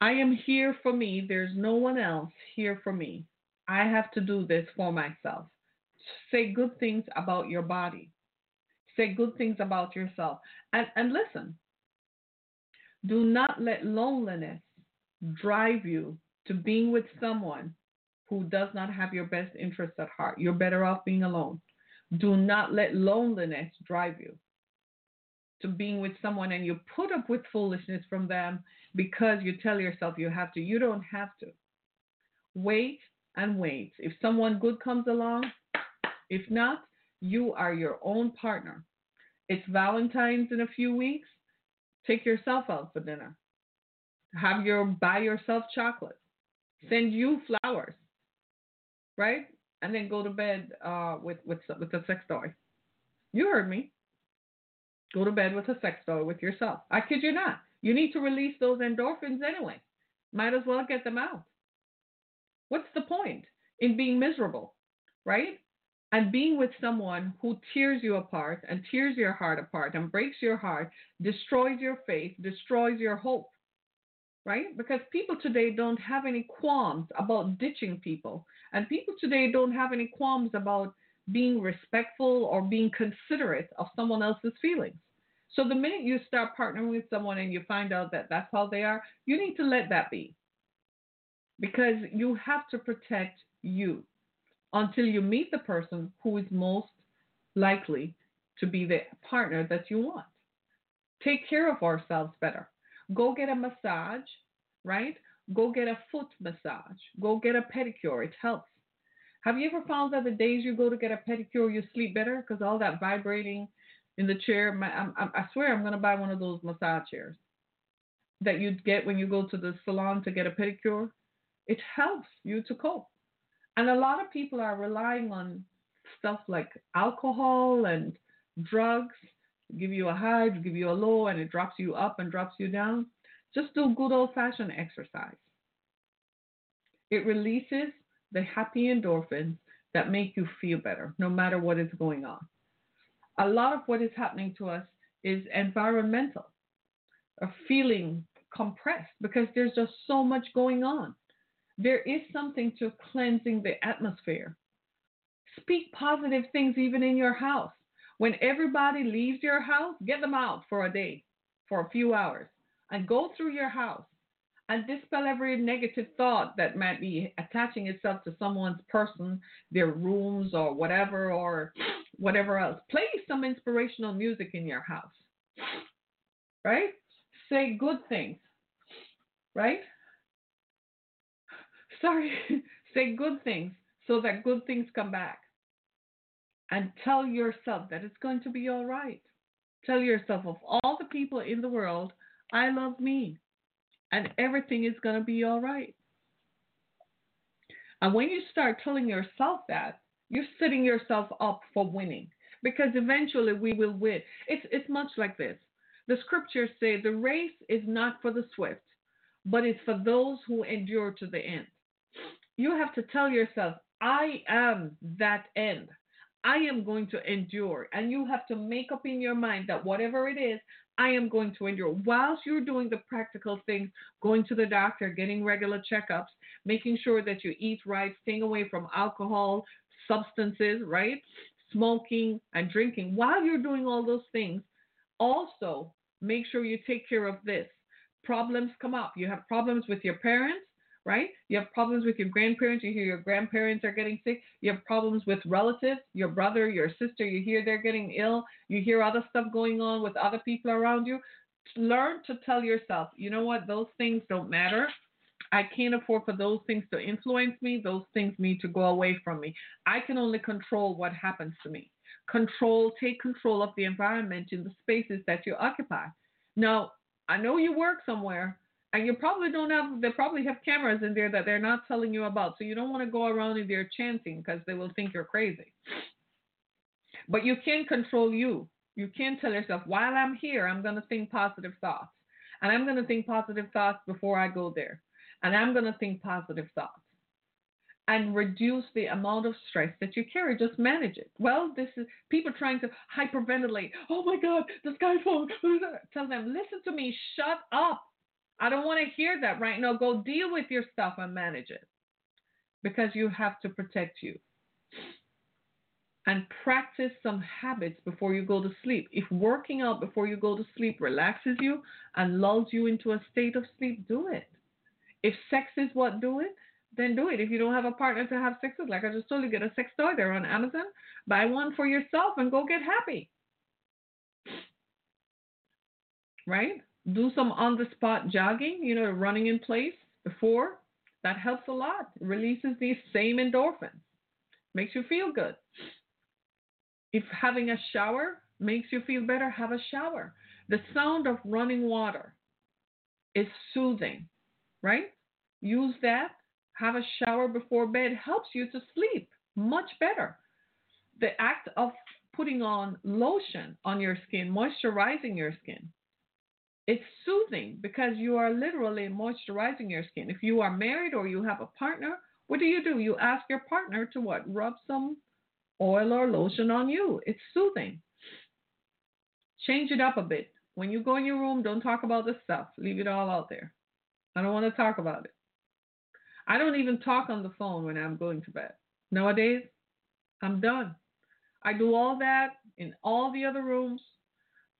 I am here for me. There's no one else here for me. I have to do this for myself. Say good things about your body. Say good things about yourself. And, and listen, do not let loneliness drive you to being with someone who does not have your best interests at heart. You're better off being alone. Do not let loneliness drive you to being with someone and you put up with foolishness from them because you tell yourself you have to. You don't have to. Wait and wait. If someone good comes along, if not, you are your own partner. It's Valentine's in a few weeks. Take yourself out for dinner. Have your buy yourself chocolate. Send you flowers, right? And then go to bed uh, with with with a sex toy. You heard me. Go to bed with a sex toy with yourself. I kid you not. You need to release those endorphins anyway. Might as well get them out. What's the point in being miserable, right? And being with someone who tears you apart and tears your heart apart and breaks your heart, destroys your faith, destroys your hope, right? Because people today don't have any qualms about ditching people. And people today don't have any qualms about being respectful or being considerate of someone else's feelings. So the minute you start partnering with someone and you find out that that's how they are, you need to let that be because you have to protect you until you meet the person who is most likely to be the partner that you want. Take care of ourselves better. Go get a massage, right? Go get a foot massage. Go get a pedicure. It helps. Have you ever found that the days you go to get a pedicure, you sleep better because all that vibrating in the chair? My, I, I swear I'm going to buy one of those massage chairs that you get when you go to the salon to get a pedicure. It helps you to cope. And a lot of people are relying on stuff like alcohol and drugs give you a high, give you a low, and it drops you up and drops you down. Just do good old fashioned exercise. It releases the happy endorphins that make you feel better no matter what is going on. A lot of what is happening to us is environmental, a feeling compressed because there's just so much going on. There is something to cleansing the atmosphere. Speak positive things even in your house. When everybody leaves your house, get them out for a day, for a few hours, and go through your house and dispel every negative thought that might be attaching itself to someone's person, their rooms, or whatever, or whatever else. Play some inspirational music in your house, right? Say good things, right? sorry, say good things so that good things come back. And tell yourself that it's going to be all right. Tell yourself, of all the people in the world, I love me. And everything is going to be all right. And when you start telling yourself that, you're setting yourself up for winning because eventually we will win. It's, it's much like this. The scriptures say the race is not for the swift, but it's for those who endure to the end you have to tell yourself, I am that end. I am going to endure. And you have to make up in your mind that whatever it is, I am going to endure. Whilst you're doing the practical things, going to the doctor, getting regular checkups, making sure that you eat right, staying away from alcohol, substances, right? Smoking and drinking. While you're doing all those things, also make sure you take care of this. Problems come up. You have problems with your parents, right? You have problems with your grandparents, you hear your grandparents are getting sick. You have problems with relatives, your brother, your sister, you hear they're getting ill. You hear other stuff going on with other people around you. Learn to tell yourself, you know what, those things don't matter. I can't afford for those things to influence me. Those things need to go away from me. I can only control what happens to me. Control, take control of the environment in the spaces that you occupy. Now, I know you work somewhere and you probably don't have, they probably have cameras in there that they're not telling you about. So you don't want to go around in there chanting because they will think you're crazy. But you can control you. You can tell yourself, while I'm here, I'm going to think positive thoughts. And I'm going to think positive thoughts before I go there and I'm going to think positive thoughts and reduce the amount of stress that you carry. Just manage it. Well, this is people trying to hyperventilate. Oh my God, the sky's falling. Tell them, listen to me, shut up. I don't want to hear that right now. Go deal with your stuff and manage it because you have to protect you. And practice some habits before you go to sleep. If working out before you go to sleep relaxes you and lulls you into a state of sleep, do it. If sex is what do it, then do it. If you don't have a partner to have sex with, like I just told you, get a sex toy there on Amazon, buy one for yourself and go get happy. Right? Do some on the spot jogging, you know, running in place before. That helps a lot. It releases these same endorphins, makes you feel good. If having a shower makes you feel better, have a shower. The sound of running water is soothing right? Use that. Have a shower before bed helps you to sleep much better. The act of putting on lotion on your skin, moisturizing your skin, it's soothing because you are literally moisturizing your skin. If you are married or you have a partner, what do you do? You ask your partner to what? Rub some oil or lotion on you. It's soothing. Change it up a bit. When you go in your room, don't talk about the stuff. Leave it all out there. I don't want to talk about it. I don't even talk on the phone when I'm going to bed. Nowadays, I'm done. I do all that in all the other rooms,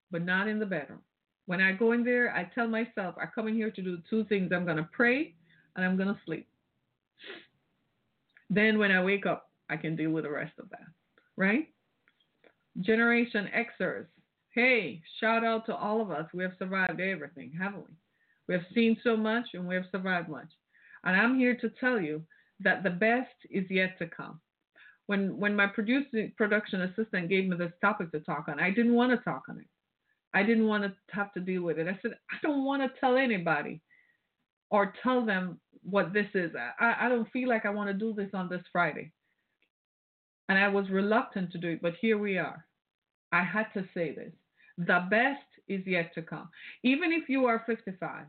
but not in the bedroom. When I go in there, I tell myself, I come in here to do two things I'm going to pray and I'm going to sleep. Then when I wake up, I can deal with the rest of that, right? Generation Xers. Hey, shout out to all of us. We have survived everything, haven't we? We have seen so much and we have survived much. And I'm here to tell you that the best is yet to come. When when my producing production assistant gave me this topic to talk on, I didn't want to talk on it. I didn't want to have to deal with it. I said, I don't want to tell anybody or tell them what this is. I, I don't feel like I want to do this on this Friday. And I was reluctant to do it, but here we are. I had to say this. The best is yet to come. Even if you are 55,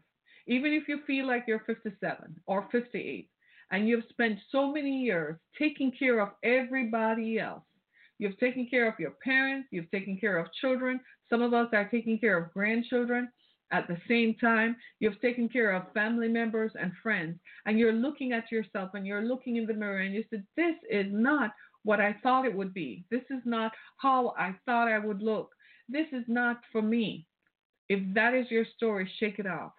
even if you feel like you're 57 or 58 and you've spent so many years taking care of everybody else, you've taken care of your parents, you've taken care of children, some of us are taking care of grandchildren. At the same time, you've taken care of family members and friends, and you're looking at yourself and you're looking in the mirror and you said, This is not what I thought it would be. This is not how I thought I would look. This is not for me. If that is your story, shake it off.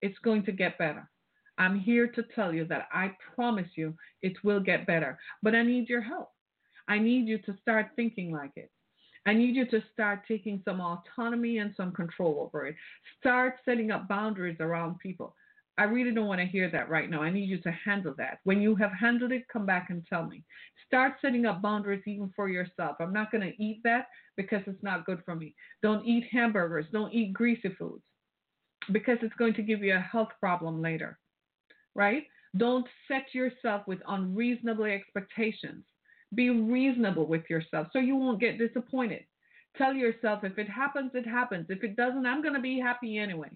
It's going to get better. I'm here to tell you that I promise you it will get better. But I need your help. I need you to start thinking like it. I need you to start taking some autonomy and some control over it. Start setting up boundaries around people. I really don't want to hear that right now. I need you to handle that. When you have handled it, come back and tell me. Start setting up boundaries even for yourself. I'm not going to eat that because it's not good for me. Don't eat hamburgers. Don't eat greasy foods because it's going to give you a health problem later, right? Don't set yourself with unreasonable expectations. Be reasonable with yourself so you won't get disappointed. Tell yourself if it happens, it happens. If it doesn't, I'm going to be happy anyway.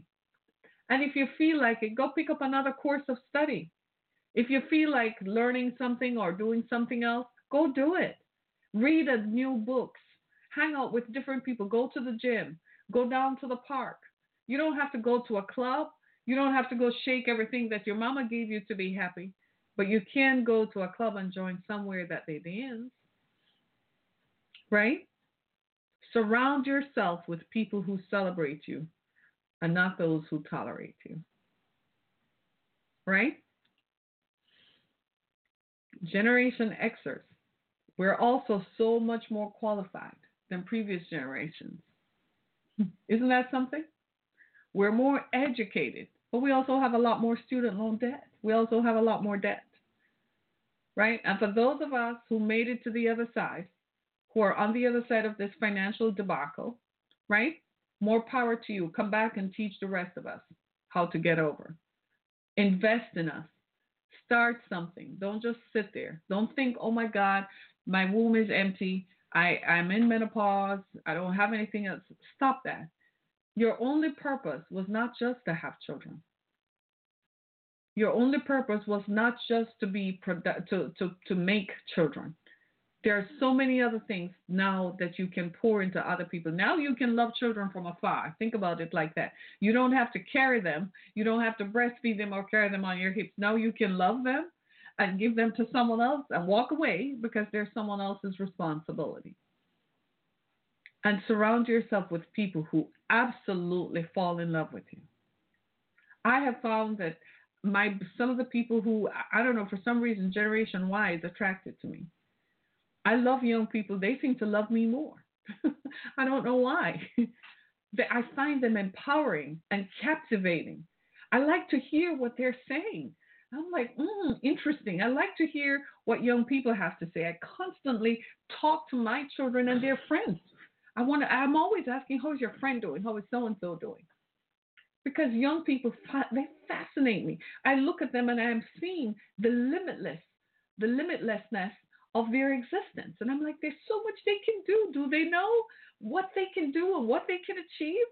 And if you feel like it, go pick up another course of study. If you feel like learning something or doing something else, go do it. Read a new books. Hang out with different people. Go to the gym. Go down to the park. You don't have to go to a club. You don't have to go shake everything that your mama gave you to be happy. But you can go to a club and join somewhere that they dance. Right? Surround yourself with people who celebrate you and not those who tolerate you. Right? Generation Xers, we're also so much more qualified than previous generations. Isn't that something? We're more educated, but we also have a lot more student loan debt. We also have a lot more debt. Right? And for those of us who made it to the other side, who are on the other side of this financial debacle, right? More power to you. Come back and teach the rest of us how to get over. Invest in us. Start something. Don't just sit there. Don't think, oh my God, my womb is empty. I, I'm in menopause. I don't have anything else. Stop that. Your only purpose was not just to have children. Your only purpose was not just to be to, to, to make children there are so many other things now that you can pour into other people. Now you can love children from afar. Think about it like that. You don't have to carry them, you don't have to breastfeed them or carry them on your hips. Now you can love them and give them to someone else and walk away because they're someone else's responsibility. And surround yourself with people who absolutely fall in love with you. I have found that my some of the people who I don't know for some reason Generation Y is attracted to me I love young people. They seem to love me more. I don't know why. I find them empowering and captivating. I like to hear what they're saying. I'm like, mm, interesting. I like to hear what young people have to say. I constantly talk to my children and their friends. I want to. I'm always asking, "How's your friend doing? How is so and so doing?" Because young people, they fascinate me. I look at them and I'm seeing the limitless, the limitlessness of their existence. And I'm like, there's so much they can do. Do they know what they can do and what they can achieve?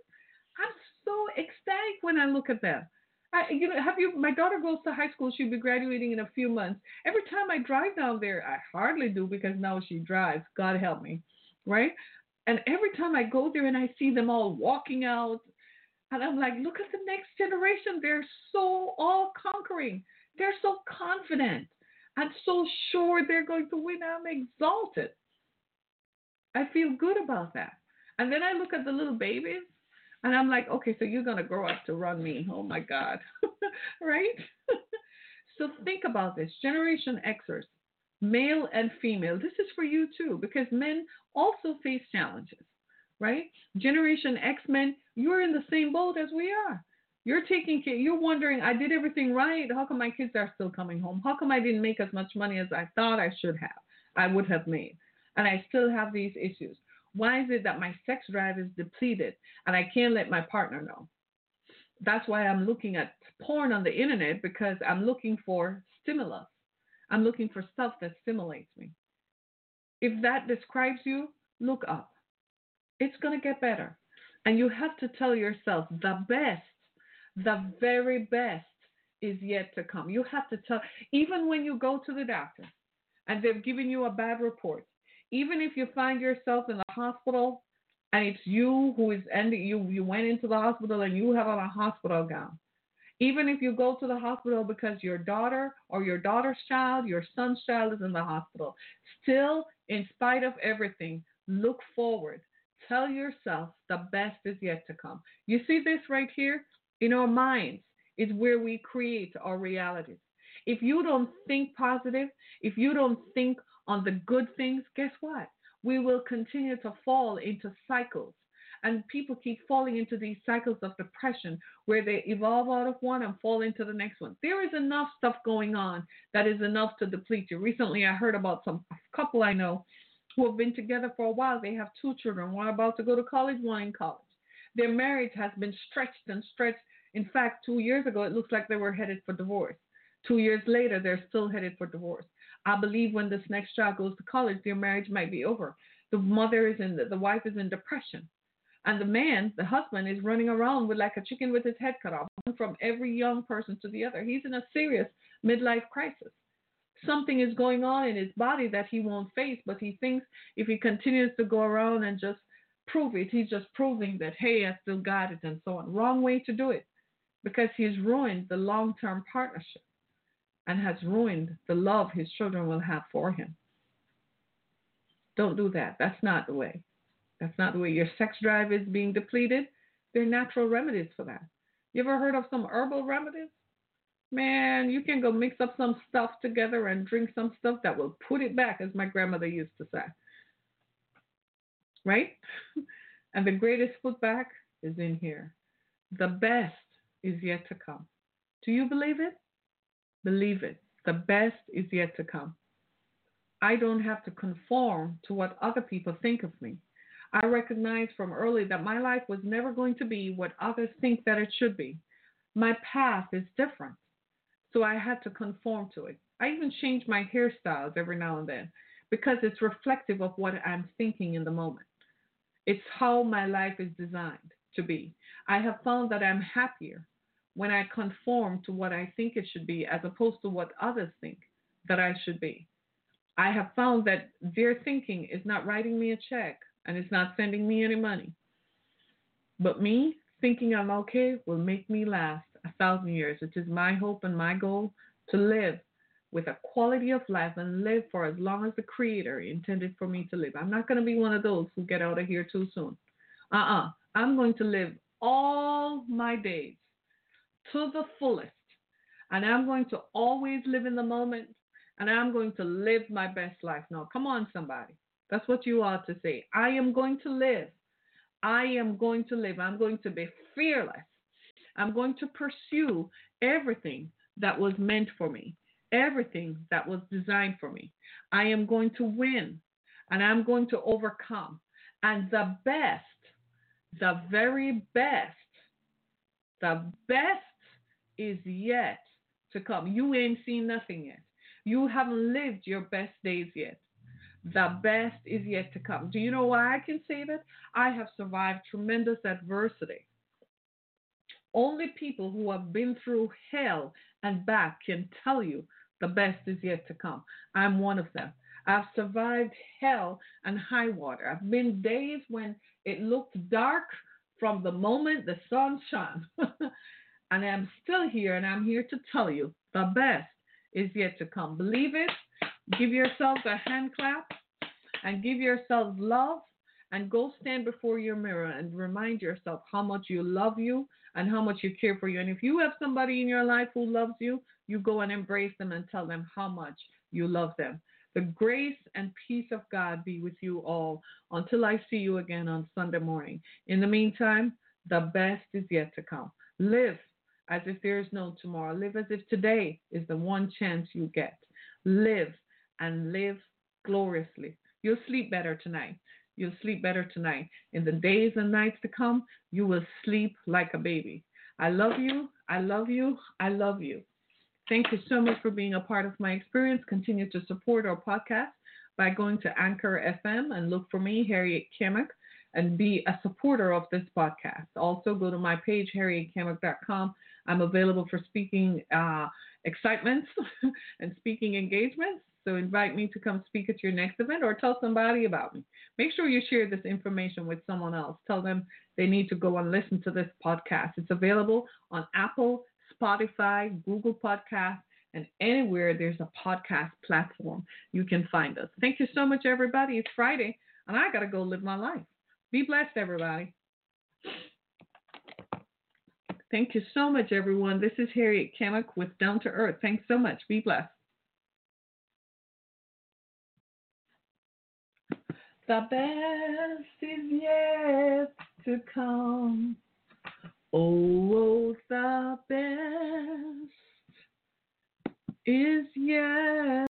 I'm so ecstatic when I look at them. I, you know, have you? My daughter goes to high school. She'll be graduating in a few months. Every time I drive down there, I hardly do because now she drives. God help me, right? And every time I go there and I see them all walking out, and I'm like, look at the next generation. They're so all conquering. They're so confident. I'm so sure they're going to win. I'm exalted. I feel good about that. And then I look at the little babies and I'm like, okay, so you're going to grow up to run me. Oh my God. right? so think about this Generation Xers, male and female. This is for you too, because men also face challenges, right? Generation X men, you're in the same boat as we are. You're taking care. You're wondering, I did everything right. How come my kids are still coming home? How come I didn't make as much money as I thought I should have? I would have made, and I still have these issues. Why is it that my sex drive is depleted and I can't let my partner know? That's why I'm looking at porn on the internet because I'm looking for stimulus. I'm looking for stuff that stimulates me. If that describes you, look up. It's going to get better. And you have to tell yourself the best the very best is yet to come. You have to tell, even when you go to the doctor and they've given you a bad report, even if you find yourself in the hospital and it's you who is ending, you, you went into the hospital and you have on a hospital gown. Even if you go to the hospital because your daughter or your daughter's child, your son's child is in the hospital, still, in spite of everything, look forward. Tell yourself the best is yet to come. You see this right here? in our minds is where we create our realities. If you don't think positive, if you don't think on the good things, guess what? We will continue to fall into cycles. And people keep falling into these cycles of depression where they evolve out of one and fall into the next one. There is enough stuff going on that is enough to deplete you. Recently, I heard about some couple I know who have been together for a while. They have two children, one about to go to college, one in college. Their marriage has been stretched and stretched in fact, two years ago, it looks like they were headed for divorce. Two years later, they're still headed for divorce. I believe when this next child goes to college, their marriage might be over. The mother is in, the, the wife is in depression. And the man, the husband, is running around with like a chicken with his head cut off, from every young person to the other. He's in a serious midlife crisis. Something is going on in his body that he won't face, but he thinks if he continues to go around and just prove it, he's just proving that, hey, I still got it and so on. Wrong way to do it because he's ruined the long term partnership and has ruined the love his children will have for him. Don't do that. That's not the way. That's not the way. Your sex drive is being depleted. There are natural remedies for that. You ever heard of some herbal remedies? man, you can go mix up some stuff together and drink some stuff that will put it back, as my grandmother used to say. Right? And the greatest put back is in here. The best is yet to come. Do you believe it? Believe it. The best is yet to come. I don't have to conform to what other people think of me. I recognized from early that my life was never going to be what others think that it should be. My path is different. So I had to conform to it. I even change my hairstyles every now and then because it's reflective of what I'm thinking in the moment. It's how my life is designed to be. I have found that I'm happier when I conform to what I think it should be as opposed to what others think that I should be. I have found that their thinking is not writing me a check and it's not sending me any money. But me thinking I'm okay will make me last a thousand years. It is my hope and my goal to live with a quality of life and live for as long as the Creator intended for me to live. I'm not going to be one of those who get out of here too soon. Uh uh-uh. uh. i am going to live all my days to the fullest. And I'm going to always live in the moment and I'm going to live my best life. Now, come on, somebody. That's what you ought to say. I am going to live. I am going to live. I'm going to be fearless. I'm going to pursue everything that was meant for me everything that was designed for me. I am going to win and I'm going to overcome. And the best, the very best, the best is yet to come. You ain't seen nothing yet. You haven't lived your best days yet. The best is yet to come. Do you know why I can say that? I have survived tremendous adversity. Only people who have been through hell and back can tell you the best is yet to come. I'm one of them. I've survived hell and high water. I've been days when it looked dark from the moment the sun shone. and I'm still here, and I'm here to tell you the best is yet to come. Believe it. Give yourselves a hand clap and give yourselves love and go stand before your mirror and remind yourself how much you love you and how much you care for you. And if you have somebody in your life who loves you, you go and embrace them and tell them how much you love them. The grace and peace of God be with you all until I see you again on Sunday morning. In the meantime, the best is yet to come. Live as if there is no tomorrow. Live as if today is the one chance you get. Live and live gloriously. You'll sleep better tonight. You'll sleep better tonight. In the days and nights to come, you will sleep like a baby. I love you. I love you. I love you. Thank you so much for being a part of my experience. Continue to support our podcast by going to Anchor FM and look for me, Harriet Kamek, and be a supporter of this podcast. Also, go to my page, harrietkamek.com. I'm available for speaking uh, excitements and speaking engagements. So invite me to come speak at your next event or tell somebody about me. Make sure you share this information with someone else. Tell them they need to go and listen to this podcast. It's available on Apple, Spotify, Google Podcast, and anywhere there's a podcast platform, you can find us. Thank you so much, everybody. It's Friday, and I got to go live my life. Be blessed, everybody. Thank you so much, everyone. This is Harriet Kamek with Down to Earth. Thanks so much. Be blessed. The best is yet to come. Oh, oh the best is yet.